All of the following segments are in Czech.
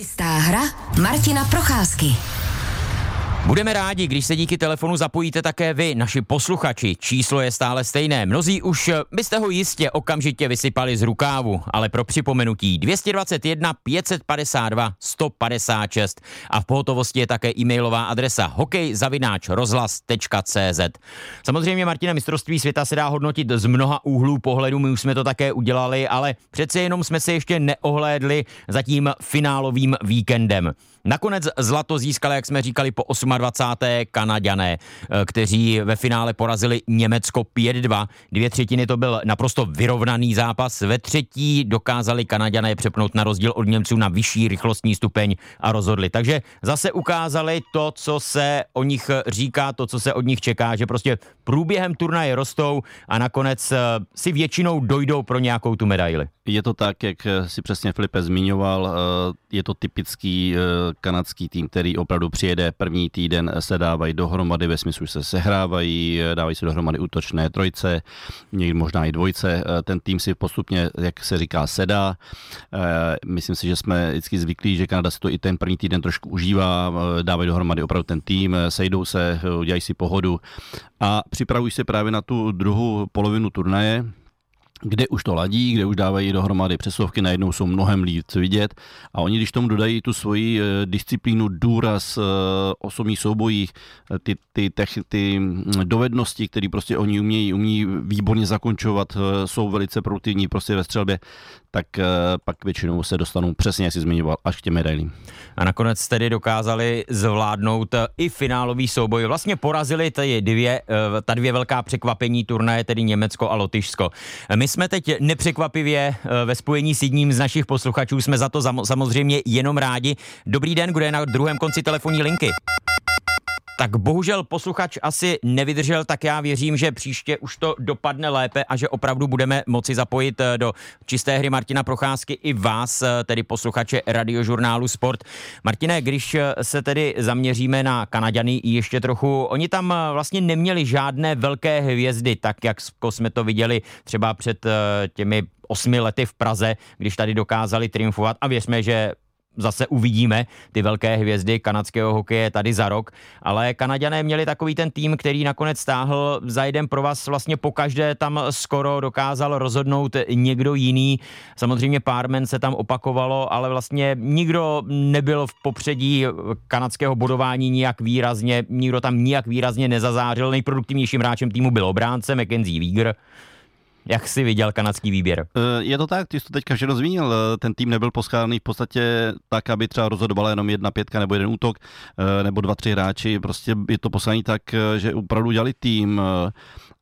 Čistá hra Martina Procházky. Budeme rádi, když se díky telefonu zapojíte také vy, naši posluchači. Číslo je stále stejné. Mnozí už byste ho jistě okamžitě vysypali z rukávu, ale pro připomenutí 221 552 156 a v pohotovosti je také e-mailová adresa hokejzavináčrozhlas.cz. Samozřejmě, Martina, mistrovství světa se dá hodnotit z mnoha úhlů pohledu, my už jsme to také udělali, ale přece jenom jsme se ještě neohlédli za tím finálovým víkendem. Nakonec zlato získali, jak jsme říkali, po 28. Kanaďané, eh, kteří ve finále porazili Německo 5-2. Dvě třetiny to byl naprosto vyrovnaný zápas. Ve třetí dokázali Kanaďané přepnout na rozdíl od Němců na vyšší rychlostní stupeň a rozhodli. Takže zase ukázali to, co se o nich říká, to, co se od nich čeká, že prostě průběhem turnaje rostou a nakonec eh, si většinou dojdou pro nějakou tu medaili. Je to tak, jak si přesně Filipe zmiňoval, eh, je to typický kanadský tým, který opravdu přijede první týden, se dávají dohromady, ve smyslu, že se sehrávají, dávají se dohromady útočné trojce, někdy možná i dvojce. Ten tým si postupně, jak se říká, sedá. Myslím si, že jsme vždycky zvyklí, že Kanada si to i ten první týden trošku užívá, dávají dohromady opravdu ten tým, sejdou se, udělají si pohodu a připravují se právě na tu druhou polovinu turnaje, kde už to ladí, kde už dávají dohromady přesovky, najednou jsou mnohem líp vidět. A oni, když tomu dodají tu svoji eh, disciplínu, důraz, eh, osobní soubojích, eh, ty, ty, ty, ty dovednosti, které prostě oni umějí, umí výborně zakončovat, jsou velice produktivní prostě ve střelbě, tak pak většinou se dostanou přesně, jak si zmiňoval, až k těm medailím. A nakonec tedy dokázali zvládnout i finálový souboj. Vlastně porazili ty dvě, ta dvě velká překvapení turnaje, tedy Německo a Lotyšsko. My jsme teď nepřekvapivě eh, ve spojení s jedním z našich posluchačů, jsme za to samozřejmě jenom rádi. Dobrý den, kdo je na druhém konci telefonní linky? Tak bohužel posluchač asi nevydržel, tak já věřím, že příště už to dopadne lépe a že opravdu budeme moci zapojit eh, do čisté hry Martina Procházky i vás, eh, tedy posluchače radiožurnálu Sport. Martine, když eh, se tedy zaměříme na Kanaďany ještě trochu, oni tam vlastně neměli žádné velké hvězdy, tak jak jsme to viděli třeba před těmi osmi lety v Praze, když tady dokázali triumfovat a věřme, že zase uvidíme ty velké hvězdy kanadského hokeje tady za rok, ale Kanaďané měli takový ten tým, který nakonec stáhl za jeden pro vás vlastně pokaždé tam skoro dokázal rozhodnout někdo jiný. Samozřejmě pár men se tam opakovalo, ale vlastně nikdo nebyl v popředí kanadského bodování nijak výrazně, nikdo tam nijak výrazně nezazářil. Nejproduktivnějším hráčem týmu byl obránce Mackenzie Wieger, jak jsi viděl kanadský výběr? Eh, je to tak, ty jsi to teďka všechno zmínil. Eh, ten tým nebyl poskládaný v podstatě tak, aby třeba rozhodovala jenom jedna pětka nebo jeden útok, eh, nebo dva, tři hráči. Prostě je to poskládaný tak, že opravdu dělali tým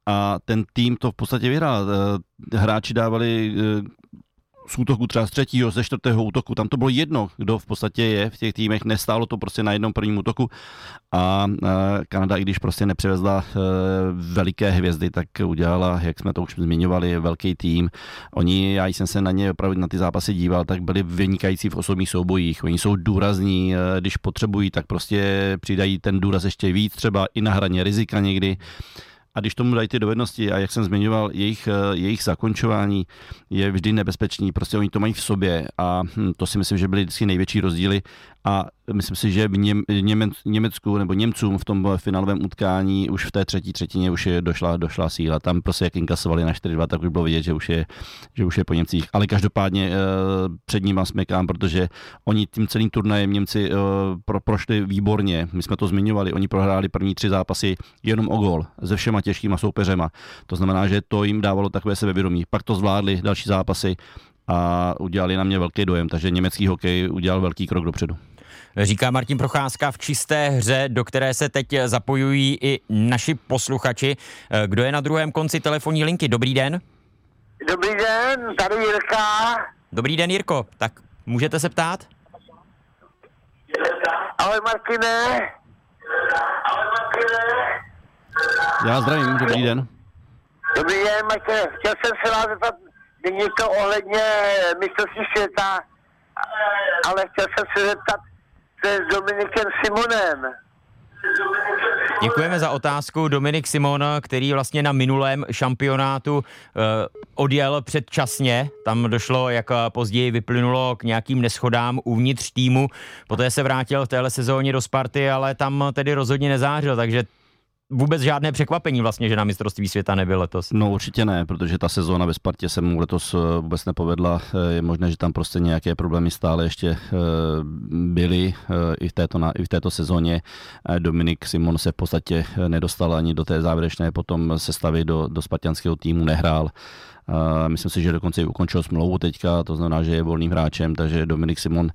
a ten tým to v podstatě vyhrál. Hráči dávali z útoku třeba z třetího, ze čtvrtého útoku, tam to bylo jedno, kdo v podstatě je v těch týmech, nestálo to prostě na jednom prvním útoku a Kanada, i když prostě nepřivezla e, veliké hvězdy, tak udělala, jak jsme to už zmiňovali, velký tým. Oni, já jsem se na ně opravdu na ty zápasy díval, tak byli vynikající v osobních soubojích. Oni jsou důrazní, e, když potřebují, tak prostě přidají ten důraz ještě víc, třeba i na hraně rizika někdy. A když tomu dají ty dovednosti a jak jsem zmiňoval, jejich, eh, jejich zakončování je vždy nebezpečný, prostě oni to mají v sobě a hm, to si myslím, že byly vždycky největší rozdíly a myslím si, že v Něm, Němec, Německu nebo Němcům v tom finálovém utkání už v té třetí třetině už je došla, došla síla. Tam prostě jak inkasovali na 4-2, tak už bylo vidět, že už je, že už je po Němcích. Ale každopádně eh, před nimi smekám, protože oni tím celým turnajem Němci eh, pro, prošli výborně. My jsme to zmiňovali, oni prohráli první tři zápasy jenom o gol se všema těžkýma soupeřema. To znamená, že to jim dávalo takové sebevědomí. Pak to zvládli další zápasy a udělali na mě velký dojem, takže německý hokej udělal velký krok dopředu. Říká Martin Procházka v čisté hře, do které se teď zapojují i naši posluchači. Kdo je na druhém konci telefonní linky? Dobrý den. Dobrý den, tady Jirka. Dobrý den, Jirko. Tak můžete se ptát? Ahoj Martine. Ahoj Martine. Já zdravím, dobrý den. Dobrý den, Martine. Chtěl jsem se vás zeptat to ohledně mistrovství světa, ale chtěl jsem se zeptat, co je s Dominikem Simonem. Děkujeme za otázku. Dominik Simon, který vlastně na minulém šampionátu eh, odjel předčasně. Tam došlo, jak později vyplynulo, k nějakým neschodám uvnitř týmu. Poté se vrátil v téhle sezóně do Sparty, ale tam tedy rozhodně nezářil, takže vůbec žádné překvapení vlastně, že na mistrovství světa nebyl letos. No určitě ne, protože ta sezóna ve Spartě se mu letos eh, vůbec nepovedla. Eh, je možné, že tam prostě nějaké problémy stále ještě eh, byly i v této, i v této sezóně. Dominik Simon se v podstatě nedostal ani do té závěrečné potom sestavy do, do spartianského týmu, nehrál. Myslím si, že dokonce i ukončil smlouvu teďka, to znamená, že je volným hráčem, takže Dominik Simon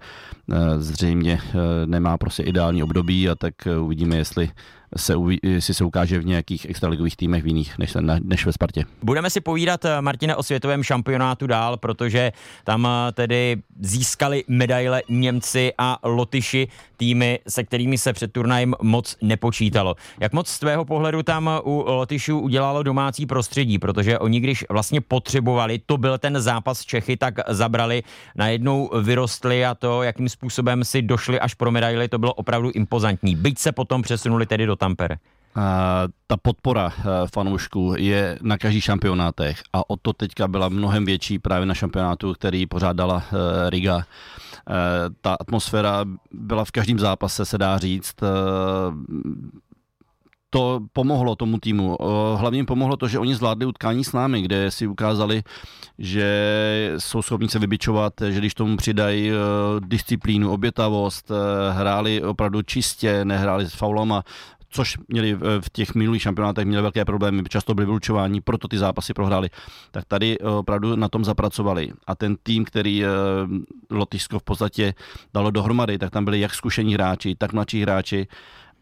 zřejmě nemá prostě ideální období a tak uvidíme, jestli se, si se ukáže v nějakých extraligových týmech v jiných než, než ve Spartě. Budeme si povídat, eh, Martine, o světovém šampionátu dál, protože tam eh, tedy získali medaile Němci a Lotyši, týmy, se kterými se před turnajem moc nepočítalo. Jak moc z tvého pohledu tam u Lotyšů udělalo domácí prostředí, protože oni, když vlastně potřebovali, to byl ten zápas Čechy, tak zabrali, najednou vyrostli a to, jakým způsobem si došli až pro medaily, to bylo opravdu impozantní. Byť se potom přesunuli tedy do Tampere. Uh, ta podpora uh, fanoušků je na každých šampionátech a o to teďka byla mnohem větší právě na šampionátu, který pořádala uh, Riga. Uh, ta atmosféra byla v každém zápase, se dá říct. To pomohlo tomu týmu. Hlavně pomohlo to, že oni zvládli utkání s námi, kde si ukázali, že jsou schopni se vybičovat, že když tomu přidají disciplínu, obětavost, hráli opravdu čistě, nehráli s faulama, což měli v těch minulých šampionátech měli velké problémy, často byli vylučováni, proto ty zápasy prohráli. Tak tady eh, opravdu na tom zapracovali. A ten tým, který eh, Lotyšsko v podstatě dalo dohromady, tak tam byli jak zkušení hráči, tak mladší hráči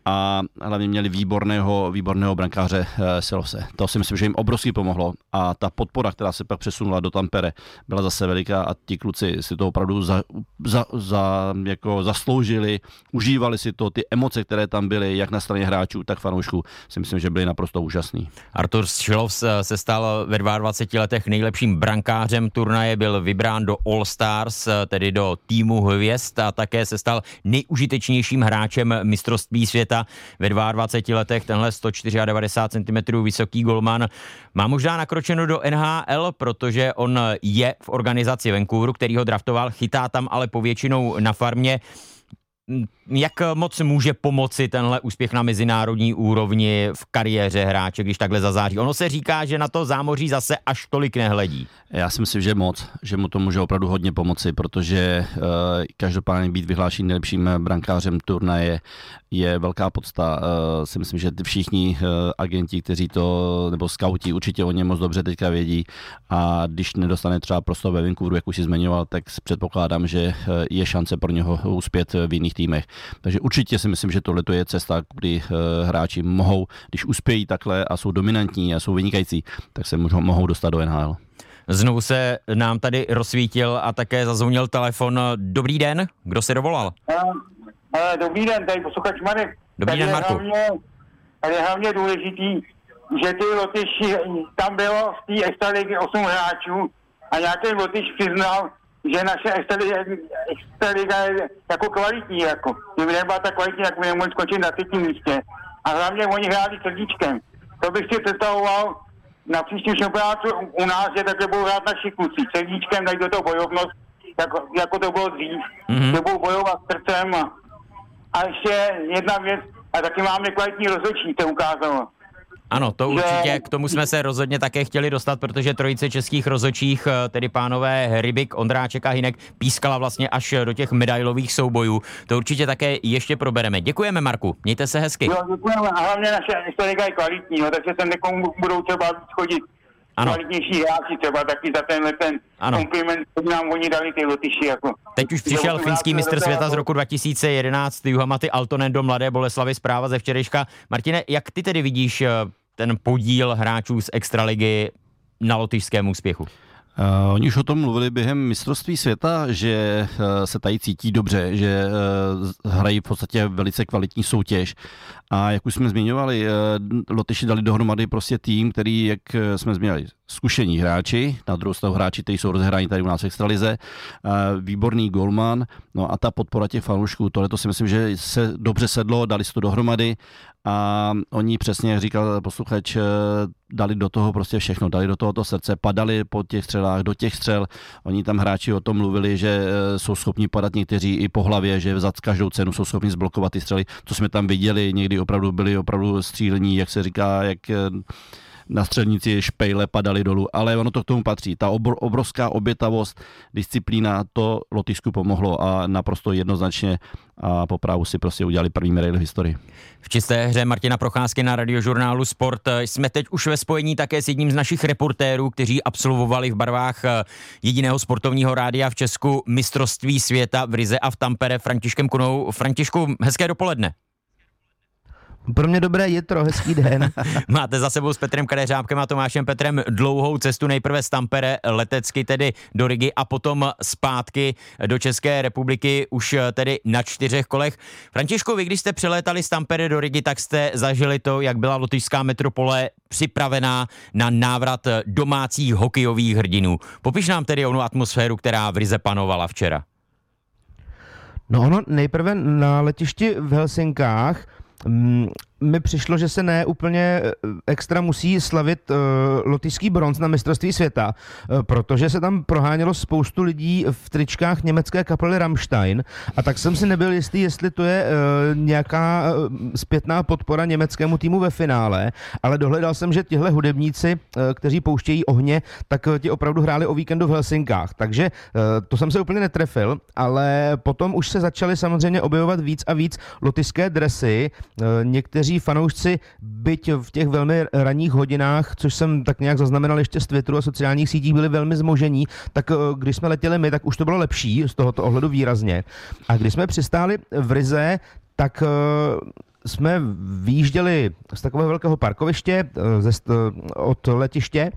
a hlavně měli výborného, výborného brankáře eh, Silose. To si myslím, že jim obrovsky pomohlo a ta podpora, která se pak přesunula do Tampere, byla zase veliká a ti kluci si to opravdu za, za, za, jako zasloužili, užívali si to, ty emoce, které tam byly, jak na straně hráčů, tak fanoušků, si myslím, že byly naprosto úžasný. Artur Šilov se stal ve 22 letech nejlepším brankářem turnaje, byl vybrán do All Stars, tedy do týmu hvězd a také se stal nejužitečnějším hráčem mistrovství světa světa ve 22 letech, tenhle 194 cm vysoký golman má možná nakročeno do NHL, protože on je v organizaci Vancouveru, který ho draftoval, chytá tam ale povětšinou na farmě jak moc může pomoci tenhle úspěch na mezinárodní úrovni v kariéře hráče, když takhle zazáří? Ono se říká, že na to zámoří zase až tolik nehledí. Já si myslím, že moc, že mu to může opravdu hodně pomoci, protože uh, každopádně být vyhlášený nejlepším brankářem turnaje je velká podsta. Uh, si myslím, že všichni uh, agenti, kteří to, nebo skauti, určitě o něm moc dobře teďka vědí a když nedostane třeba prostor ve Vancouveru, jak už si zmiňoval, tak předpokládám, že je šance pro něho uspět v jiných týmech. Takže určitě si myslím, že tohle je cesta, kdy hráči mohou, když uspějí takhle a jsou dominantní a jsou vynikající, tak se mohou, mohou dostat do NHL. Znovu se nám tady rozsvítil a také zazvonil telefon. Dobrý den, kdo se dovolal? Dobrý den, tady posluchač Marek. Dobrý den, Marku. Hlavně, tady je hlavně důležitý, že ty Lotyši, tam bylo v té extraligy 8 hráčů a nějaký Lotyš přiznal, že naše extraliga je jako kvalitní, jako. Kdyby nebyla tak kvalitní, tak by nemohli skončit na třetím místě. A hlavně oni hráli srdíčkem. To bych si představoval, na příštím šampionátu u nás, že takhle budou hrát naši kluci. Srdíčkem dají do toho bojovnost, jako, jako to bylo dřív. Mm-hmm. Že budou bojovat srdcem. A, a ještě jedna věc, a taky máme kvalitní rozhodčí, to ukázalo. Ano, to určitě, k tomu jsme se rozhodně také chtěli dostat, protože trojice českých rozočích, eh, tedy pánové Rybik, Ondráček a Hinek, pískala vlastně až do těch medailových soubojů. To určitě také ještě probereme. Děkujeme, Marku, mějte se hezky. Jo, děkujeme a hlavně naše historika je kvalitní, jo, takže se někomu budou třeba chodit ano. kvalitnější hráči třeba taky za tenhle ten ano. kompliment, který nám oni dali ty Lotyši. Jako. Teď už přišel finský mistr světa z roku 2011, Juhamaty Altonen do Mladé Boleslavy, zpráva ze včerejška. Martine, jak ty tedy vidíš eh, ten podíl hráčů z extraligy na lotyšském úspěchu? Uh, oni už o tom mluvili během mistrovství světa, že uh, se tady cítí dobře, že uh, hrají v podstatě velice kvalitní soutěž. A jak už jsme zmiňovali, uh, Lotyši dali dohromady prostě tým, který, jak jsme zmínili, zkušení hráči, na druhou stranu hráči, kteří jsou rozehráni tady u nás v extralize, výborný golman, no a ta podpora těch fanoušků, tohle to si myslím, že se dobře sedlo, dali se to dohromady. A oni přesně, jak říkal posluchač, eh, dali do toho prostě všechno, dali do toho to srdce, padali po těch střelách, do těch střel. Oni tam hráči o tom mluvili, že eh, jsou schopni padat někteří i po hlavě, že za každou cenu jsou schopni zblokovat ty střely. To jsme tam viděli, někdy opravdu byli opravdu střílení, jak se říká, jak eh, na střelnici špejle padaly dolů, ale ono to k tomu patří. Ta obrovská obětavost, disciplína, to Lotyšsku pomohlo a naprosto jednoznačně a po právu si prostě udělali první medaili v historii. V čisté hře Martina Procházky na radiožurnálu Sport jsme teď už ve spojení také s jedním z našich reportérů, kteří absolvovali v barvách eh, jediného sportovního rádia v Česku mistrovství světa v Rize a v Tampere Františkem Kunou. Františku, hezké dopoledne. Pro mě dobré jitro, hezký den. Máte za sebou s Petrem Kadeřábkem a Tomášem Petrem dlouhou cestu nejprve z Tampere letecky tedy do Rigi a potom zpátky do České republiky už tedy na čtyřech kolech. Františku, vy když jste přelétali z Tampere do Rigi, tak jste zažili to, jak byla lotyšská metropole připravená na návrat domácích hokejových hrdinů. Popiš nám tedy onu atmosféru, která v Rize panovala včera. No ono nejprve na letišti v Helsinkách 嗯 mi přišlo, že se ne úplně eh, extra musí slavit uh, lotyšský bronz na mistrovství světa, uh, protože se tam prohánělo spoustu lidí v tričkách německé kapely Rammstein. A tak jsem si nebyl jistý, jestli to je uh, nějaká uh, zpětná podpora německému týmu ve finále, ale dohledal jsem, že tihle hudebníci, uh, kteří pouštějí ohně, tak uh, ti opravdu hráli o víkendu v Helsinkách, takže uh, to jsem se úplně netrefil, ale potom už se začaly samozřejmě objevovat víc a víc lotyšské dresy, uh, někteří někteří fanoušci, byť v těch velmi ranních hodinách, což jsem tak nějak zaznamenal ještě z Twitteru a sociálních sítích, byli velmi zmožení, tak eh, když jsme letěli my, tak už to bylo lepší z tohoto ohledu výrazně. A když jsme přistáli v Rize, tak eh, jsme výjížděli z takového velkého parkoviště eh, ze, od letiště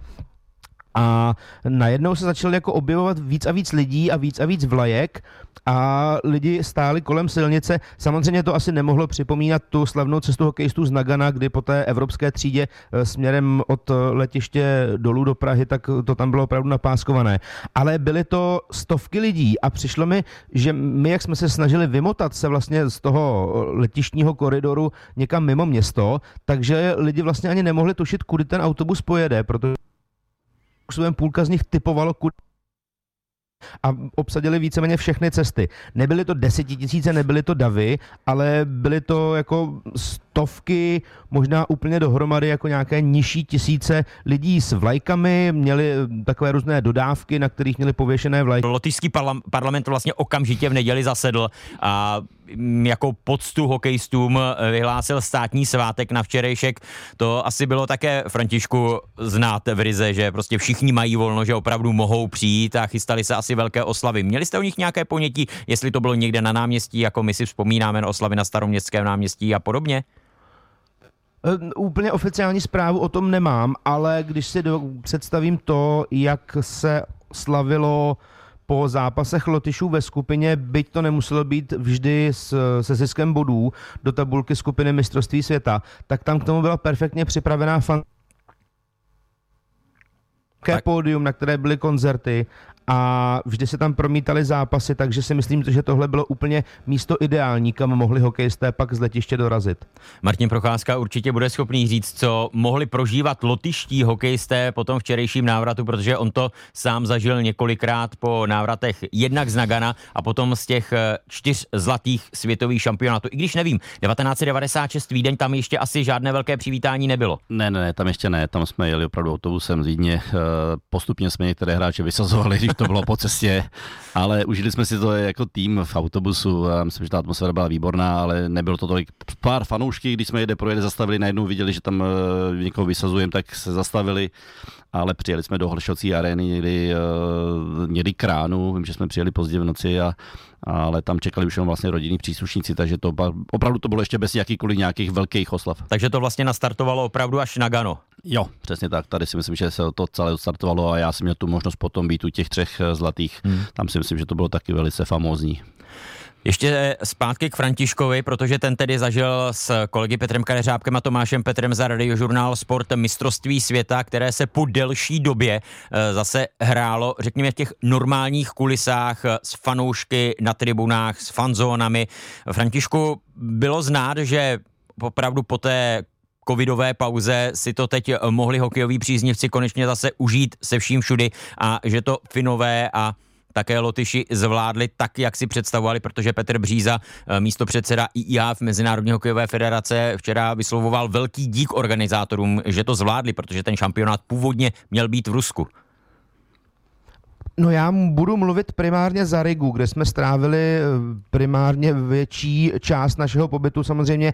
a najednou se začaly jako objevovat víc a víc lidí a víc a víc vlajek a lidi stáli kolem silnice. Samozřejmě to asi nemohlo připomínat tu slavnou cestu hokejistů z Nagana, kdy po té evropské třídě eh, směrem od letiště dolů do Prahy, tak to tam bylo opravdu napáskované. Ale byly to stovky lidí a přišlo mi, že my, jak jsme se snažili vymotat se vlastně z toho letištního koridoru někam mimo město, takže lidi vlastně ani nemohli tušit, kudy ten autobus pojede, protože způsobem půlka z nich typovalo, kudy a obsadili víceméně všechny cesty. Nebyly to desetitisíce, nebyly to davy, ale byly to jako stovky, možná úplně dohromady jako nějaké nižší tisíce lidí s vlajkami, měli takové různé dodávky, na kterých měli pověšené vlajky. Lotyšský parlament vlastně okamžitě v neděli zasedl a mm, jako poctu hokejistům eh, vyhlásil státní svátek na včerejšek. To asi bylo také Františku znát v Rize, že prostě všichni mají volno, že opravdu mohou přijít a chystali se asi velké oslavy. Měli jste o nich nějaké ponětí, jestli to bylo někde na náměstí, jako my si vzpomínáme na oslavy na staroměstském náměstí a podobně? Úplně oficiální zprávu o tom nemám, ale když si do, představím to, jak se slavilo po zápasech Lotyšů ve skupině, byť to nemuselo být vždy s, se ziskem bodů do tabulky skupiny mistrovství světa, tak tam k tomu byla perfektně připravená fan pódium, na které byly koncerty a vždy se tam promítali zápasy, takže si myslím, že tohle bylo úplně místo ideální, kam mohli hokejisté pak z letiště dorazit. Martin Procházka určitě bude schopný říct, co mohli prožívat lotiští hokejisté po tom včerejším návratu, protože on to sám zažil několikrát po návratech jednak z Nagana a potom z těch eh, čtyř zlatých světových šampionátů. I když nevím, 1996 Vídeň tam ještě asi žádné velké přivítání nebylo. Ne, ne, ne, tam ještě ne, tam jsme jeli opravdu autobusem z Vídně. Eh, postupně jsme některé hráče vysazovali, když to bylo po cestě, ale užili jsme si to jako tým v autobusu a myslím, že ta atmosféra byla výborná, ale nebylo to tolik. Pár fanoušky, když jsme jede projede zastavili, najednou viděli, že tam eh, někoho vysazujeme, tak se zastavili ale přijeli jsme do Hlšocí arény někdy, uh, někdy kránu, vím, že jsme přijeli pozdě v noci, a, ale tam čekali už jenom vlastně rodinní příslušníci, takže to opravdu to bylo ještě bez jakýkoliv nějakých velkých oslav. Takže to vlastně nastartovalo opravdu až na Gano. Jo, přesně tak. Tady si myslím, že se to celé odstartovalo a já jsem měl tu možnost potom být u těch třech eh, zlatých. Hmm. Tam si myslím, že to bylo taky velice famózní. Ještě zpátky k Františkovi, protože ten tedy zažil s kolegy Petrem Kadeřábkem a Tomášem Petrem za radiožurnál Sport mistrovství světa, které se po delší době eh, zase hrálo, řekněme, v těch normálních kulisách eh, s fanoušky na tribunách, s fanzónami. Františku, bylo znát, že opravdu po té covidové pauze si to teď mohli hokejoví příznivci konečně zase užít se vším všudy a že to Finové a také Lotyši zvládli tak, jak si představovali, protože Petr Bříza, eh, místo předseda IIA v Mezinárodní hokejové federace, včera vyslovoval velký dík organizátorům, že to zvládli, protože ten šampionát původně měl být v Rusku. No já budu mluvit primárně za Rigu, kde jsme strávili eh, primárně větší část našeho pobytu. Samozřejmě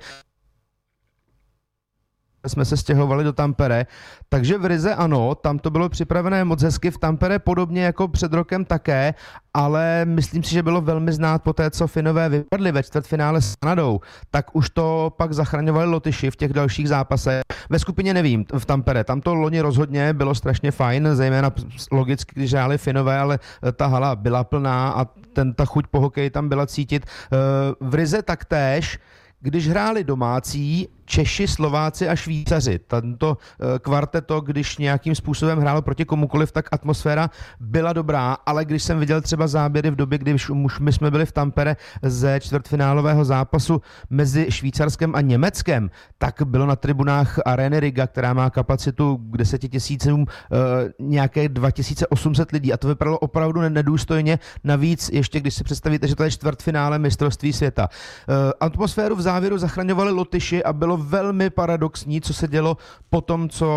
jsme se stěhovali do Tampere, takže v Rize ano, tam to bylo připravené moc hezky, v Tampere podobně jako před rokem také, ale myslím si, že bylo velmi znát po té, co Finové vypadli ve čtvrtfinále s Kanadou, tak už to pak zachraňovali Lotyši v těch dalších zápasech. Ve skupině nevím, v Tampere, tam to loni rozhodně bylo strašně fajn, zejména logicky, když hráli Finové, ale ta hala byla plná a ten, ta chuť po hokeji tam byla cítit. Eh, v Rize taktéž, když hráli domácí, Češi, Slováci a Švýcaři. Tento eh, kvarteto, když nějakým způsobem hrálo proti komukoliv, tak atmosféra byla dobrá, ale když jsem viděl třeba záběry v době, kdy už my jsme byli v Tampere ze čtvrtfinálového zápasu mezi Švýcarskem a Německem, tak bylo na tribunách Areny Riga, která má kapacitu k 10 tisícům eh, nějaké 2800 lidí a to vypadalo opravdu nedůstojně. Navíc ještě, když si představíte, že to je čtvrtfinále mistrovství světa. Eh, atmosféru v závěru zachraňovali Lotyši a bylo velmi paradoxní, co se dělo po tom, co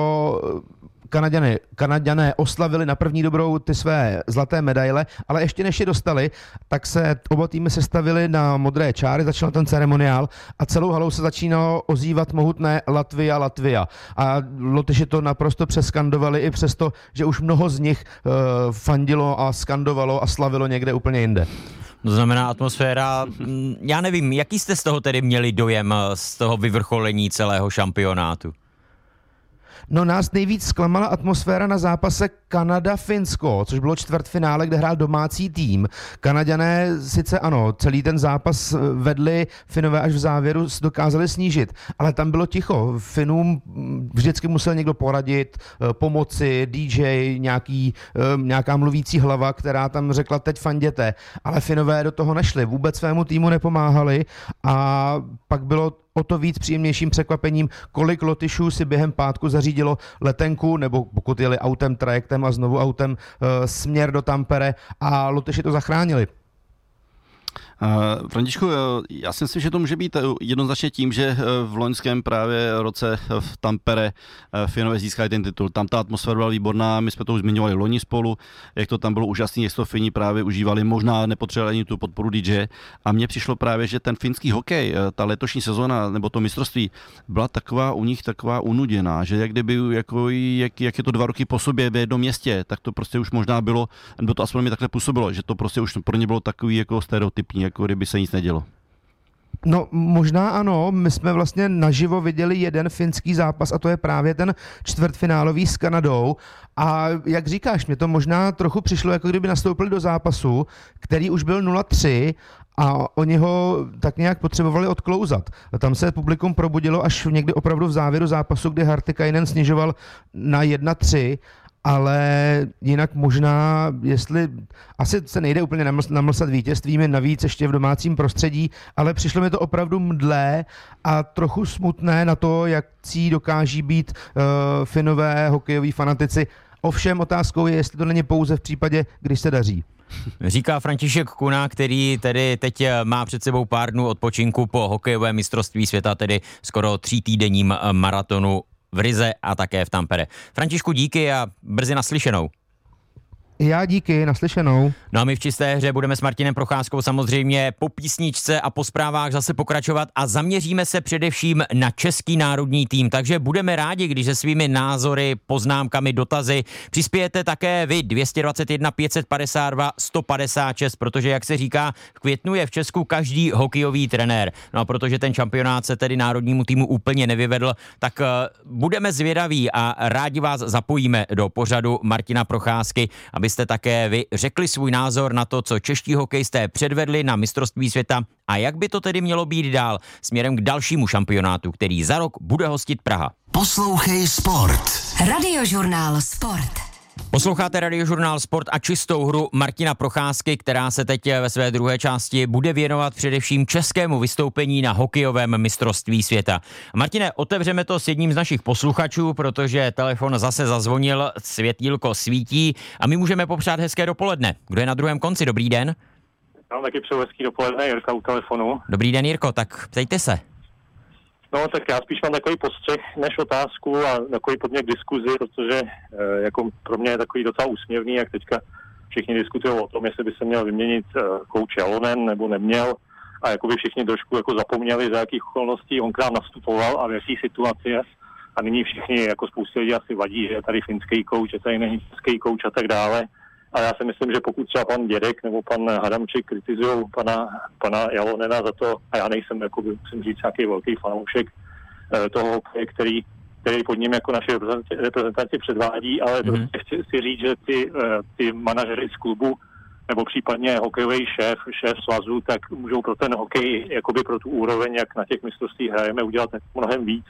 Kanaděny, Kanaděné oslavili na první dobrou ty své zlaté medaile, ale ještě než je dostali, tak se oba týmy sestavili na modré čáry, začal ten ceremoniál a celou halou se začínalo ozývat mohutné Latvia, Latvia. A Lotyši to naprosto přeskandovali i přesto, že už mnoho z nich uh, fandilo a skandovalo a slavilo někde úplně jinde. To znamená atmosféra, mm, já nevím, jaký jste z toho tedy měli dojem eh, z toho vyvrcholení celého šampionátu? No nás nejvíc zklamala atmosféra na zápase Kanada-Finsko, což bylo čtvrtfinále, kde hrál domácí tým. Kanaďané sice ano, celý ten zápas vedli, Finové až v závěru dokázali snížit, ale tam bylo ticho. Finům vždycky musel někdo poradit, eh, pomoci, DJ, nějaký, eh, nějaká mluvící hlava, která tam řekla teď fanděte, ale Finové do toho nešli, vůbec svému týmu nepomáhali a pak bylo o to víc příjemnějším překvapením, kolik Lotyšů si během pátku zařídilo letenku, nebo pokud jeli autem, trajektem a znovu autem e, směr do Tampere a Lotyši to zachránili. Uh, Františku, já si myslím, že to může být jednoznačně tím, že eh, v loňském právě roce v Tampere eh, Finové získali ten titul. Tam ta atmosféra byla výborná, my jsme to už zmiňovali loni spolu, jak to tam bylo úžasné, jak to Fini právě užívali, možná nepotřebovali ani tu podporu DJ. A mně přišlo právě, že ten finský hokej, ta letošní sezona nebo to mistrovství byla taková u nich taková unuděná, že jak kdyby, jako, jak, jak je to dva roky po sobě v jednom městě, tak to prostě už možná bylo, nebo to aspoň mi takhle působilo, že to prostě už pro ně bylo takový jako stereotypní, jako kdyby se nic nedělo. No možná ano, my jsme vlastně naživo viděli jeden finský zápas a to je právě ten čtvrtfinálový s Kanadou a jak říkáš, mě to možná trochu přišlo, jako kdyby nastoupili do zápasu, který už byl 0-3 a oni ho tak nějak potřebovali odklouzat. Tam se publikum probudilo až někdy opravdu v závěru zápasu, kdy Hartikainen snižoval na ale jinak možná, jestli, asi se nejde úplně namlsat vítězstvím, navíc ještě v domácím prostředí, ale přišlo mi to opravdu mdlé a trochu smutné na to, jak cí dokáží být uh, finové hokejoví fanatici. Ovšem otázkou je, jestli to není pouze v případě, když se daří. Říká František Kuna, který tedy teď eh, má před sebou pár dnů odpočinku po hokejové mistrovství světa, tedy skoro tří týdenním eh, maratonu v Rize a také v Tampere. Františku, díky a brzy naslyšenou. Já díky, naslyšenou. No a my v čisté hře budeme s Martinem Procházkou samozřejmě po písničce a po zprávách zase pokračovat a zaměříme se především na český národní tým. Takže budeme rádi, když se svými názory, poznámkami, dotazy přispějete také vy 221 552 156, protože jak se říká, v květnu je v Česku každý hokejový trenér. No a protože ten šampionát se tedy národnímu týmu úplně nevyvedl, tak uh, budeme zvědaví a rádi vás zapojíme do pořadu Martina Procházky, aby abyste také vy řekli svůj názor na to, co čeští hokejisté předvedli na mistrovství světa a jak by to tedy mělo být dál směrem k dalšímu šampionátu, který za rok bude hostit Praha. Poslouchej Sport. Radiožurnál Sport. Posloucháte radiožurnál Sport a čistou hru Martina Procházky, která se teď ve své druhé části bude věnovat především českému vystoupení na hokejovém mistrovství světa. Martine, otevřeme to s jedním z našich posluchačů, protože telefon zase zazvonil, světílko svítí a my můžeme popřát hezké dopoledne. Kdo je na druhém konci? Dobrý den. Mám taky přeju hezký dopoledne, Jirka u telefonu. Dobrý den, Jirko, tak ptejte se. No, tak já spíš mám takový postřeh než otázku a takový podnět k diskuzi, protože e, jako pro mě je takový docela úsměvný, jak teďka všichni diskutují o tom, jestli by se měl vyměnit e, kouč Jalonen nebo neměl a jako by všichni trošku jako zapomněli, za jakých okolností on k nám nastupoval a v jaký situaci je. A nyní všichni, jako spousta lidí asi vadí, že je tady finský kouč, že tady není český kouč a tak dále. A já si myslím, že pokud třeba pan Dědek nebo pan Hadamčík kritizují pana, pana Jalonena za to, a já nejsem, jako by, musím říct, nějaký velký fanoušek eh, toho, který, který pod ním jako naši reprezentanti předvádí, ale mm-hmm. chci si říct, že ty, eh, ty manažery z klubu nebo případně hokejový šéf, šéf svazu, tak můžou pro ten hokej, jakoby pro tu úroveň, jak na těch mistrovstvích hrajeme, udělat mnohem víc,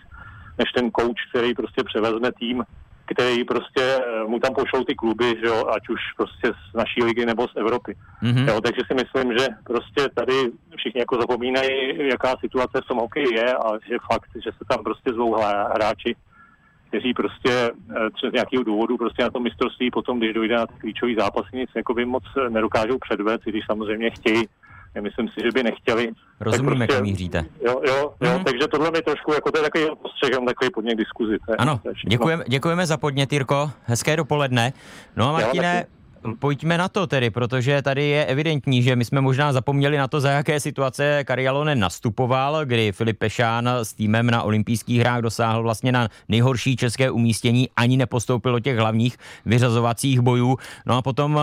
než ten coach, který prostě převezme tým který prostě eh, mu tam pošlou ty kluby, že jo, ať už prostě z naší ligy nebo z Evropy. Mm-hmm. Jo, takže si myslím, že prostě tady všichni jako zapomínají, jaká situace v tom hokeji je a že fakt, že se tam prostě zvou hráči, kteří prostě eh, třeba z nějakého důvodu prostě na tom mistrovství potom, když dojde na klíčový zápasy, nic jako by moc nedokážou předvést, když samozřejmě chtějí Myslím si, že by nechtěli. Rozumím, prostě, jak míříte. Jo, jo, jo mm. takže tohle mi trošku, jako to je takový postřeh, takový podnět diskuzi. Ano, děkujeme, děkujeme za podnět, Jirko. Hezké dopoledne. No a Martine, Pojďme na to tedy, protože tady je evidentní, že my jsme možná zapomněli na to, za jaké situace Karialonen nastupoval, kdy Filip Pešán s týmem na olympijských hrách dosáhl vlastně na nejhorší české umístění, ani nepostoupil do těch hlavních vyřazovacích bojů. No a potom uh,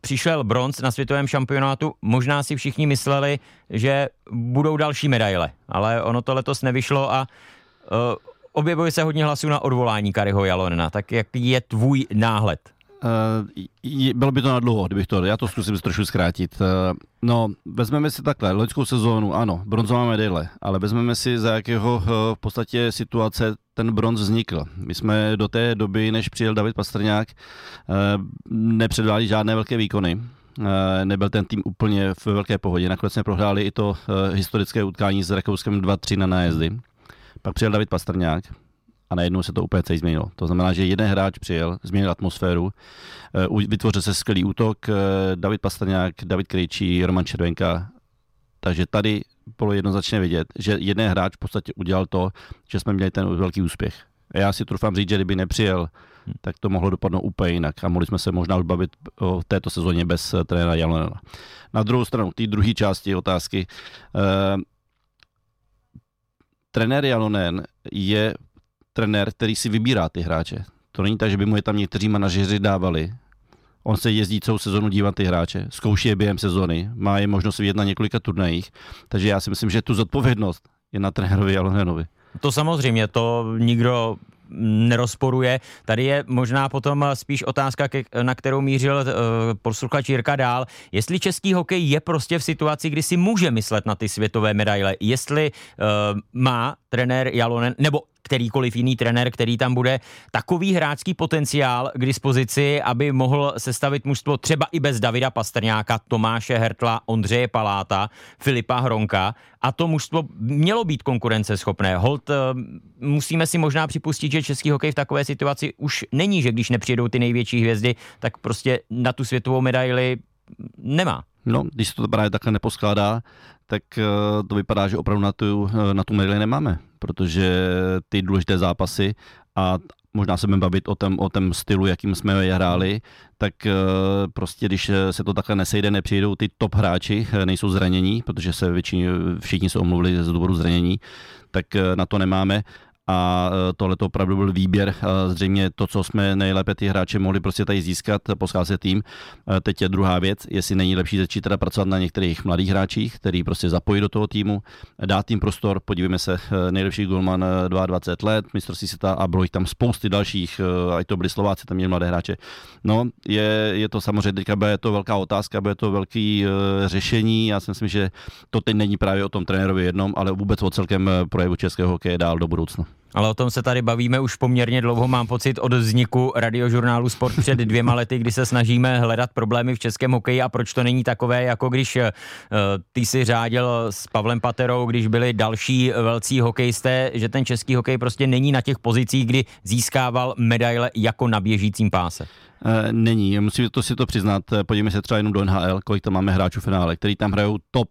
přišel bronz na světovém šampionátu. Možná si všichni mysleli, že budou další medaile, ale ono to letos nevyšlo a uh, objevuje se hodně hlasů na odvolání Kariho Jalonena. Tak jaký je tvůj náhled? Uh, bylo by to na dlouho, kdybych to, já to zkusím trošku zkrátit. Uh, no, vezmeme si takhle, loňskou sezónu, ano, bronzová medaile, ale vezmeme si, za jakého uh, v podstatě situace ten bronz vznikl. My jsme do té doby, než přijel David Pastrňák, nepředváděli žádné velké výkony. Nebyl ten tým úplně v velké pohodě. Nakonec jsme prohráli i to historické utkání s Rakouskem 2-3 na nájezdy. Pak přijel David Pastrňák, a najednou se to úplně celý změnilo. To znamená, že jeden hráč přijel, změnil atmosféru, eh, vytvořil se skvělý útok, eh, David Pastrňák, David Krejčí, Roman Červenka, takže tady bylo jednoznačně vidět, že jeden hráč v podstatě udělal to, že jsme měli ten velký úspěch. Já si trufám říct, že kdyby nepřijel, tak to mohlo dopadnout úplně jinak a mohli jsme se možná už bavit o této sezóně bez eh, trenéra Jalonena. Na druhou stranu, té druhé části otázky, eh, trenér Jalonen je trenér, který si vybírá ty hráče. To není tak, že by mu je tam někteří manažeři dávali. On se jezdí celou sezonu dívat ty hráče, zkouší je během sezony, má je možnost vidět na několika turnajích, takže já si myslím, že tu zodpovědnost je na trenérovi Alonenovi. To samozřejmě, to nikdo nerozporuje. Tady je možná potom spíš otázka, na kterou mířil uh, posluchač Jirka dál. Jestli český hokej je prostě v situaci, kdy si může myslet na ty světové medaile, jestli uh, má trenér Jalonen, nebo kterýkoliv jiný trenér, který tam bude, takový hráčský potenciál k dispozici, aby mohl sestavit mužstvo třeba i bez Davida Pastrňáka, Tomáše Hertla, Ondřeje Paláta, Filipa Hronka a to mužstvo mělo být konkurenceschopné. Hold, eh, musíme si možná připustit, že český hokej v takové situaci už není, že když nepřijedou ty největší hvězdy, tak prostě na tu světovou medaili nemá. No, když se to právě takhle neposkládá, tak eh, to vypadá, že opravdu na tu, eh, na tu medaili nemáme, protože ty důležité zápasy a možná se budeme bavit o tom, o tom stylu, jakým jsme je hráli, tak eh, prostě když se to takhle nesejde, nepřijdou ty top hráči, nejsou zranění, protože se většině, všichni se omluvili z důvodu zranění, tak na to nemáme a tohle to opravdu byl výběr. Zřejmě to, co jsme nejlépe ty hráče mohli prostě tady získat, poscházet tým. Teď je druhá věc, jestli není lepší začít teda pracovat na některých mladých hráčích, který prostě zapojí do toho týmu, dát jim prostor, podívejme se, nejlepší golman 22 let, mistrovství světa a bylo jich tam spousty dalších, ať to byli Slováci, tam měli mladé hráče. No, je, je to samozřejmě teďka bude to velká otázka, bude to velký řešení. Já si myslím, že to teď není právě o tom trenérovi jednom, ale vůbec o celkem projevu českého hokeje dál do budoucna. Ale o tom se tady bavíme už poměrně dlouho, mám pocit, od vzniku radiožurnálu Sport před dvěma lety, kdy se snažíme hledat problémy v českém hokeji a proč to není takové, jako když uh, ty si řádil s Pavlem Paterou, když byli další velcí hokejisté, že ten český hokej prostě není na těch pozicích, kdy získával medaile jako na běžícím páse. E, není, musím to si to přiznat. Podívejme se třeba jenom do NHL, kolik tam máme hráčů v finále, který tam hrajou top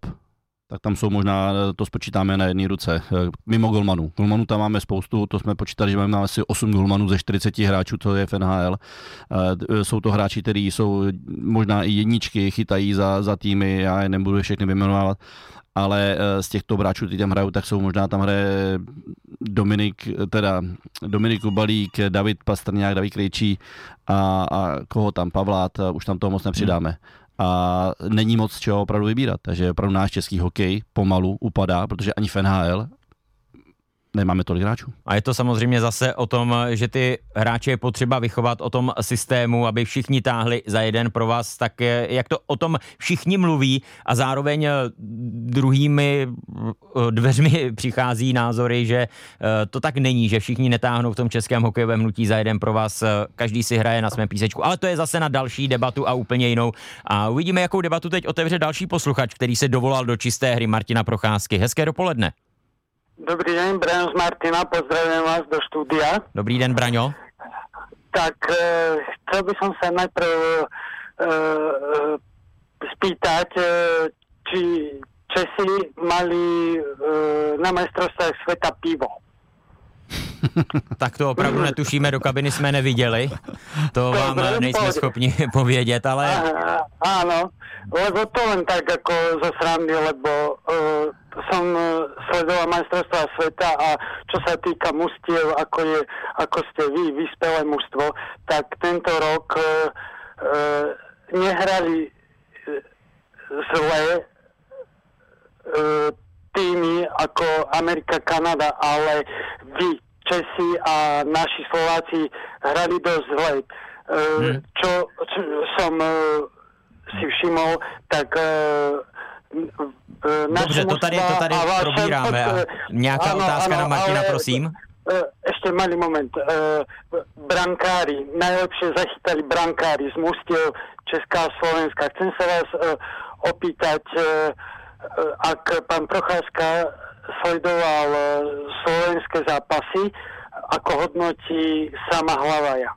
tak tam jsou možná, to spočítáme na jedné ruce, mimo golmanů. Golmanů tam máme spoustu, to jsme počítali, že máme asi 8 golmanů ze 40 hráčů, to je v NHL. Jsou to hráči, kteří jsou možná i jedničky, chytají za, za týmy, já je nebudu všechny vyjmenovat, ale eh, z těchto hráčů, kteří tam hrajou, tak jsou možná tam hraje Dominik, teda Dominik Ubalík, David Pastrňák, David Krejčí a, a koho tam, Pavlát, už tam toho moc nepřidáme. Hmm a není moc čeho opravdu vybírat. Takže opravdu náš český hokej pomalu upadá, protože ani v NHL nemáme tolik hráčů. A je to samozřejmě zase o tom, že ty hráče je potřeba vychovat o tom systému, aby všichni táhli za jeden pro vás, tak jak to o tom všichni mluví a zároveň eh, druhými eh, dveřmi přichází názory, že eh, to tak není, že všichni netáhnou v tom českém hokejovém hnutí za jeden pro vás, každý si hraje na svém písečku, ale to je zase na další debatu a úplně jinou. A uvidíme, jakou debatu teď otevře další posluchač, který se dovolal do čisté hry Martina Procházky. Hezké dopoledne. Dobrý den, Braňo z Martina, pozdravím vás do štúdia. Dobrý den, Braňo. Tak e, chcel by som sa najprv spýtať, e, či Česi mali na majstrovstvách sveta pivo. tak to opravdu netušíme, do kabiny jsme neviděli. To vám nejsme schopni povědět, ale... Áno, lebo to len tak ako zo srandy, lebo uh, som sledoval majstrovstvá sveta a čo sa týka mustiev, ako, je, ako ste vy, vyspelé mužstvo, tak tento rok uh, uh, nehrali zle uh, týmy ako Amerika, Kanada, ale vy Česi a naši Slováci hrali dosť zle. Hmm. Čo, čo som e, si všimol, tak e, Dobře, to tady, to tady probíráme. A nějaká ano, otázka ano, na Martina, ale, prosím? Ešte malý moment. Brankári, najlepšie zachytali brankári z Mustiev Česká a Slovenska. Chcem sa vás opýtať, ak pán Procházka sledoval eh, slovenské zápasy, ako hodnotí sama Hlavaja.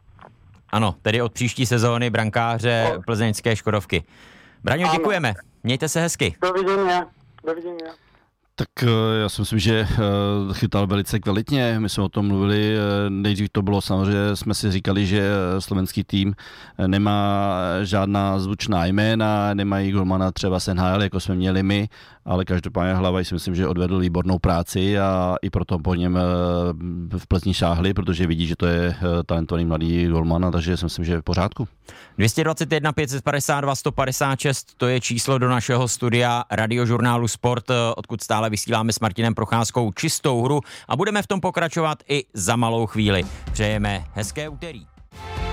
Ano, tedy od příští sezóny brankáře o... plzeňské Škodovky. Braňo, děkujeme. Mějte se hezky. Dovidenia. Dovidenia. Tak eh, já si myslím, že eh, chytal velice kvalitně. My jsme o tom mluvili, nejdřív to bylo samozřejmě, jsme si říkali, že slovenský tým nemá žádná zvučná jména, nemají golmana třeba Senhal, jako jsme měli my, ale každopádně Hlava si myslím, že odvedl výbornou práci a i proto po něm eh, v Plzni šáhli, protože vidí, že to je eh, talentovaný mladý golman, takže si myslím, že je v pořádku. 221 552 156, to je číslo do našeho studia radiožurnálu Sport, eh, odkud stále vysíláme s Martinem Procházkou čistou hru a budeme v tom pokračovat i za malou chvíli. Přejeme hezké úterý.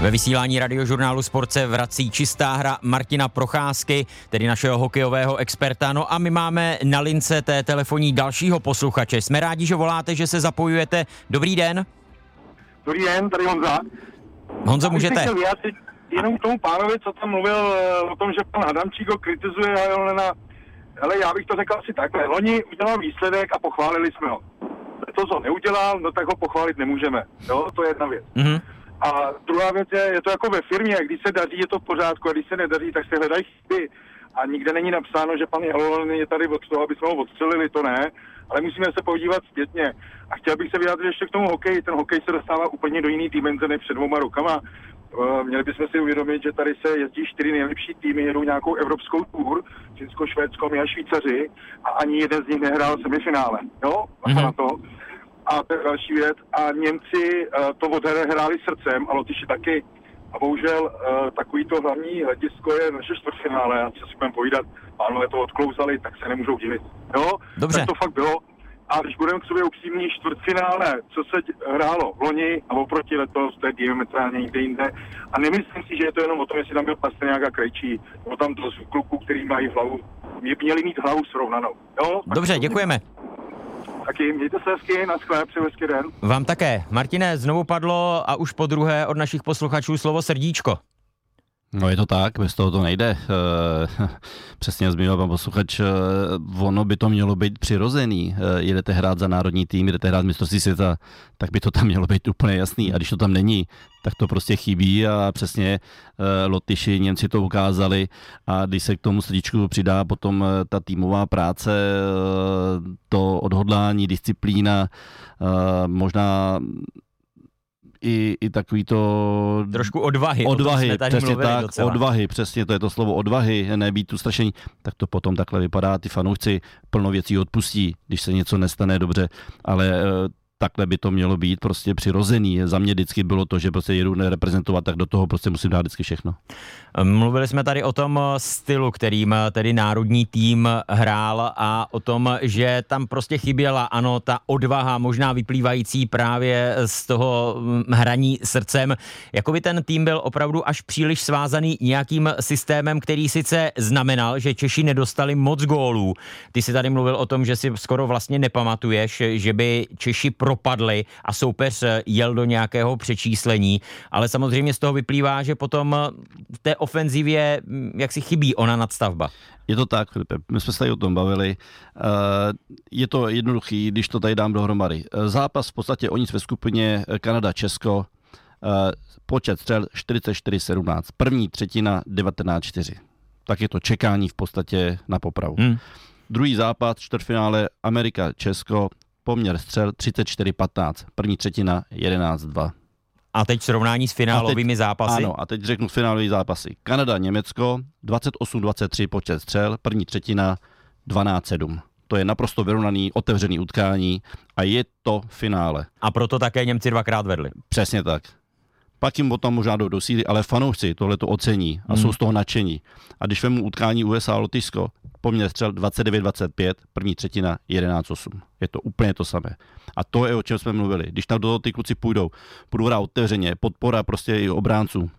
Ve vysílání radiožurnálu Sport se vrací čistá hra Martina Procházky, tedy našeho hokejového experta. No a my máme na lince té telefonní dalšího posluchače. Jsme rádi, že voláte, že se zapojujete. Dobrý den. Dobrý den, tady Honza. Honzo, můžete. Jenom k tomu pánovi, co tam mluvil eh, o tom, že pan Adamčík ho kritizuje Hajonena. Ale já bych to řekl asi takhle. Loni udělal výsledek a pochválili jsme ho. To, co neudělal, no tak ho pochválit nemůžeme. Jo, to je jedna věc. Mm-hmm. A druhá věc je, je to jako ve firmě, když se daří, je to v pořádku, a když se nedaří, tak se hledají chyby. A nikde není napsáno, že pan Jalon je tady od toho, aby jsme ho odstřelili, to ne, ale musíme se podívat zpětně. A chtěl bych se vyjádřit ještě k tomu hokeji. Ten hokej se dostává úplně do jiný dimenze než před dvěma rokama. Uh, měli bychom si uvědomit, že tady se jezdí čtyři nejlepší týmy, jedou nějakou evropskou tour, Finsko, Švédsko, my a Švýcaři, a ani jeden z nich nehrál semifinále. Jo? A mm-hmm. na to. A to je další věc. A Němci uh, to odehráli srdcem a Lotyši taky. A bohužel uh, takový to hlavní hledisko je naše čtvrtfinále. A co si budeme povídat, pánové to odklouzali, tak se nemůžou divit. Jo? Dobře. Tak to fakt bylo. A když budeme k sobě upřímní, čtvrtfinále, co se hrálo v loni a oproti letos, to je diametrálně někde jinde. A nemyslím si, že je to jenom o tom, jestli tam byl Pastrňák a Krejčí, nebo tam to z kluků, který mají hlavu, mě- měli mít hlavu srovnanou. Jo? Dobře, děkujeme. Taky mějte se hezky, na skvělé, přeju hezký den. Vám také. Martine, znovu padlo a už po druhé od našich posluchačů slovo srdíčko. No je to tak, bez toho to nejde. Eh, Přesně zmínil pan posluchač, eh, ono by to mělo být přirozený. Eh, Jedete hrát za národní tým, jedete hrát mistrovství světa, tak by to tam mělo být úplně jasný. A když to tam není, tak to prostě chybí a přesně Lotyši, Němci to ukázali a když se k tomu srdíčku přidá potom ta týmová práce, to odhodlání, disciplína, možná i, i takový to Trošku odvahy. odvahy, tady přesně tak, docela. odvahy, přesně to je to slovo odvahy, nebýt tu strašení, tak to potom takhle vypadá, ty fanoušci plno věcí odpustí, když se něco nestane dobře, ale eh, takhle by to mělo být prostě přirozený. Za mě vždycky bylo to, že prostě jedu reprezentovat, tak do toho prostě musím dát vždycky všechno. Mluvili jsme tady o tom eh, stylu, kterým eh, tedy národní tým hrál a o tom, že tam prostě chyběla, ano, ta odvaha, možná vyplývající právě z toho mm, hraní srdcem. Jakoby ten tým byl opravdu až příliš svázaný nějakým systémem, který sice znamenal, že Češi nedostali moc gólů. Ty si tady mluvil o tom, že si skoro vlastně nepamatuješ, že by Češi propadli a soupeř eh, jel do nějakého přečíslení, ale samozřejmě z toho vyplývá, že potom eh, v té ofenzivě mm, jak si chybí ona nadstavba. Je to tak, Filipe, my jsme se tady o tom bavili. Eh, Je to jednoduchý, když to tady dám dohromady. Zápas v podstatě o nic ve skupině Kanada-Česko, počet střel 44-17, první třetina 19-4. Tak je to čekání v podstatě na popravu. Hmm. Druhý zápas, čtvrtfinále Amerika-Česko, poměr střel 34-15, první třetina 11-2. A teď srovnání s finálovými zápasy. Ano, a teď řeknu finálové zápasy. Kanada, Německo, 28-23 počet střel, první třetina 12-7. To je naprosto vyrovnaný, otevřený utkání a je to finále. A proto také Němci dvakrát vedli. Přesně tak. Pak jim potom možná jdou do síly, ale fanoušci tohle to ocení a Hmm. jsou z toho nadšení. A když vemu utkání USA a Lotyšsko, poměr střel 29-25, první třetina 11-8. Je to úplně to samé. A to je o čem jsme mluvili. Když tam do toho ty kluci půjdou, půjdou hrát otevřeně, podpora prostě i obránců,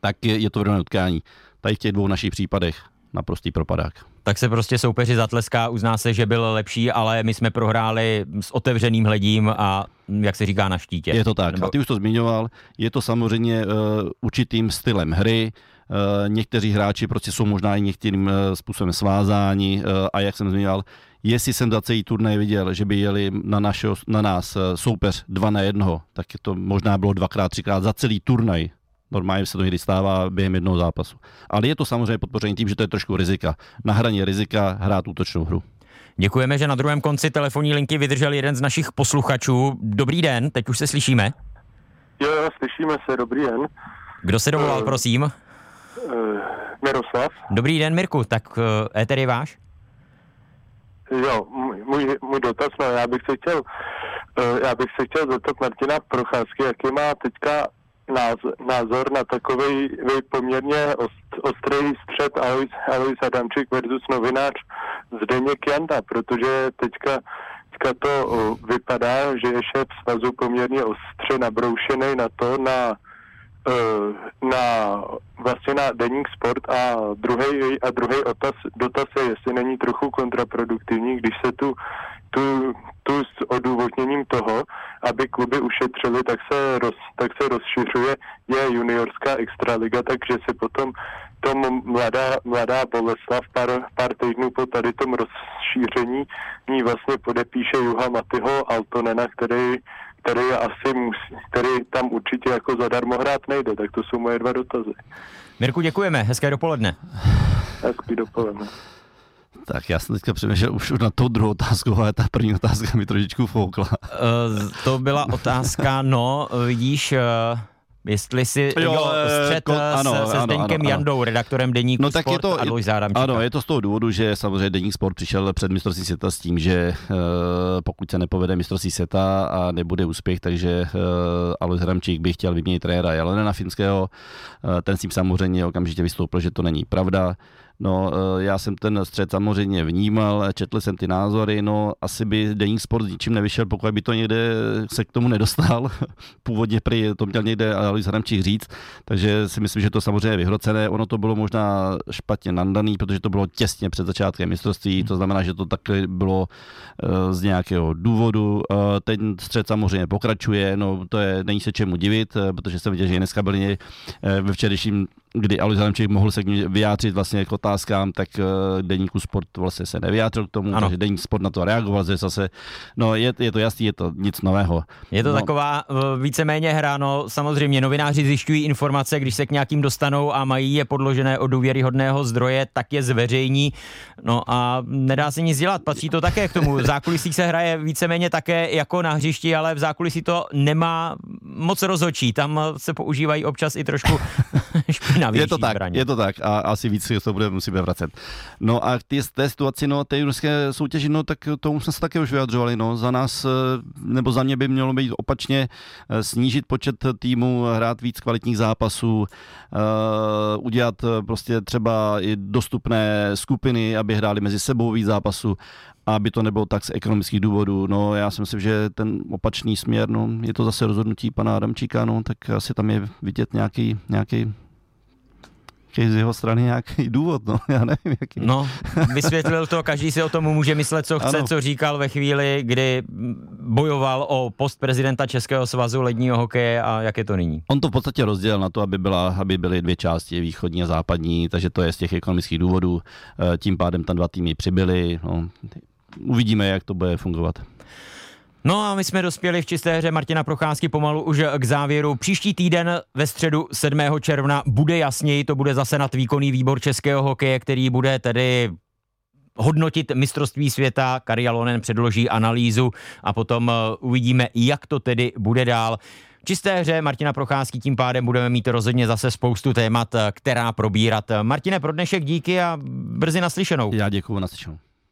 tak je, je to vyrovnané utkání. Tady v těch dvou našich případech naprostý propadák. Tak se prostě soupeři zatleská, uzná se, že byl lepší, ale my jsme prohráli s otevřeným hledím a jak se říká na štítě. Je to tak. Nebo- A ty už to zmiňoval. Je to samozřejmě uh, určitým stylem hry. Uh, někteří hráči prostě jsou možná i některým uh, způsobem svázáni uh, a jak jsem zmiňoval, jestli jsem za celý turnaj viděl, že by jeli na, našeho, na nás soupeř dva na jednoho, tak je to možná bylo dvakrát, třikrát za celý turnaj. Normálně se to někdy stává během jednoho zápasu. Ale je to samozřejmě podpoření tím, že to je trošku rizika. Na hraně rizika hrát útočnou hru. Děkujeme, že na druhém konci telefonní linky vydržel jeden z našich posluchačů. Dobrý den, teď už se slyšíme. Jo, jo, slyšíme se, dobrý den. Kdo se dovolal, Eh. prosím? Uh, Miroslav. Dobrý den, Mirku, tak éter je váš? Jo, můj, můj, dotaz, no já bych se chtěl, uh, já bych se chtěl zeptat Martina Procházky, jaký má teďka názor, názor na takový poměrně ost, ostrý střed Alois, Alois Adamčík versus novinář Zdeněk Janda, protože teďka, teďka to vypadá, že je šéf svazu poměrně ostře nabroušený na to, na eh, na vlastně na deník sport a druhý a druhý otaz, dotaz je, jestli není trochu kontraproduktivní, když se tu, tu, tu s odůvodněním toho, aby kluby ušetřili, tak se, roz, tak se rozšiřuje, je juniorská extraliga, takže se potom tom mladá, mladá Boleslav pár, pár týdnů po tady tom rozšíření ní vlastně podepíše Juha Matyho Altonena, který který asi musí, který tam určitě jako zadarmo hrát nejde, tak to jsou moje dva dotazy. Mirku, děkujeme, hezké dopoledne. Hezký dopoledne. Tak já jsem teďka přemýšlel už na tou druhou otázku, ale ta první otázka mi trošičku foukla. Uh, to byla otázka, no, vidíš, uh, jestli si jo, jo eh, střed ko, ano, se ano, Zdeňkem ano, Jandou, redaktorem Deníku no, tak Sport je to, a Záramčíka. Ano, je to z toho důvodu, že samozřejmě Deník Sport přišel před mistrovství světa s tím, že uh, pokud se nepovede mistrovství světa a nebude úspěch, takže uh, Alois Hramčík by chtěl vyměnit trenéra Jelena Finského. Uh, ten s tím samozřejmě okamžitě vystoupil, že to není pravda. No, eh, já jsem ten střed samozřejmě vnímal, četl jsem ty názory, no asi by Deník Sport ničím nevyšel, pokud by to někde se k tomu nedostal. Původně prý to měl někde Alois Hramčík říct, takže si myslím, že to samozřejmě je vyhrocené. Ono to bylo možná špatně nandaný, protože to bylo těsně před začátkem mistrovství, to znamená, že to takhle bylo eh, z nějakého důvodu. Eh, ten střed samozřejmě pokračuje, no to je, není se čemu divit, protože jsem viděl, že dneska byli ve včerejším kdy Alois Adamčík mohl se k ní vyjádřit vlastně k otázkám, tak uh, deníku sport vlastně se nevyjádřil k tomu, ano. takže deník sport na to reagoval, že zase, no je, je to jasný, je to nic nového. Je to no. taková uh, víceméně hra, no samozřejmě novináři zjišťují informace, když se k nějakým dostanou a mají je podložené od důvěryhodného zdroje, tak je zveřejní, no a nedá se nic dělat, patří to také k tomu. V zákulisí se hraje víceméně také jako na hřišti, ale v zákulisí to nemá moc rozhočí, tam se používají občas i trošku špinavější Je to tak, zbraně. je to tak a asi víc to bude musíme vracet. No a ty, té situaci, no, té juniorské soutěži, no, tak tomu jsme se také už vyjadřovali, no, za nás, eh, nebo za mě by mělo být opačně eh, snížit počet týmů, hrát víc kvalitních zápasů, uh, udělat prostě třeba i dostupné skupiny, aby hráli mezi sebou víc zápasů, aby to nebylo tak z ekonomických důvodů. No, já si myslím, že ten opačný směr, no, je to zase rozhodnutí pana Adamčíka, no, tak asi tam je vidět nějaký, nějaký z jeho strany nějaký důvod, no, já nevím, jaký. No, vysvětlil to, každý si o tom může myslet, co chce, ano. co říkal ve chvíli, kdy bojoval o post prezidenta Českého svazu ledního hokeje a jak je to nyní. On to v podstatě rozdělil na to, aby, byla, aby byly dvě části, východní a západní, takže to je z těch ekonomických důvodů, eh, tím pádem tam dva týmy přibyly, no, uvidíme, jak to bude fungovat. No a my jsme dospěli v čisté hře Martina Procházky pomalu už k závěru. Příští týden ve středu 7. června bude jasněji, to bude zase nad výkonný výbor českého hokeje, který bude tedy hodnotit mistrovství světa. Kari Alonen předloží analýzu a potom eh, uvidíme, jak to tedy bude dál. V čisté hře Martina Procházky tím pádem budeme mít rozhodně zase spoustu témat, eh, která probírat. Martine, pro dnešek díky a brzy naslyšenou. Já děkuji, naslyšenou.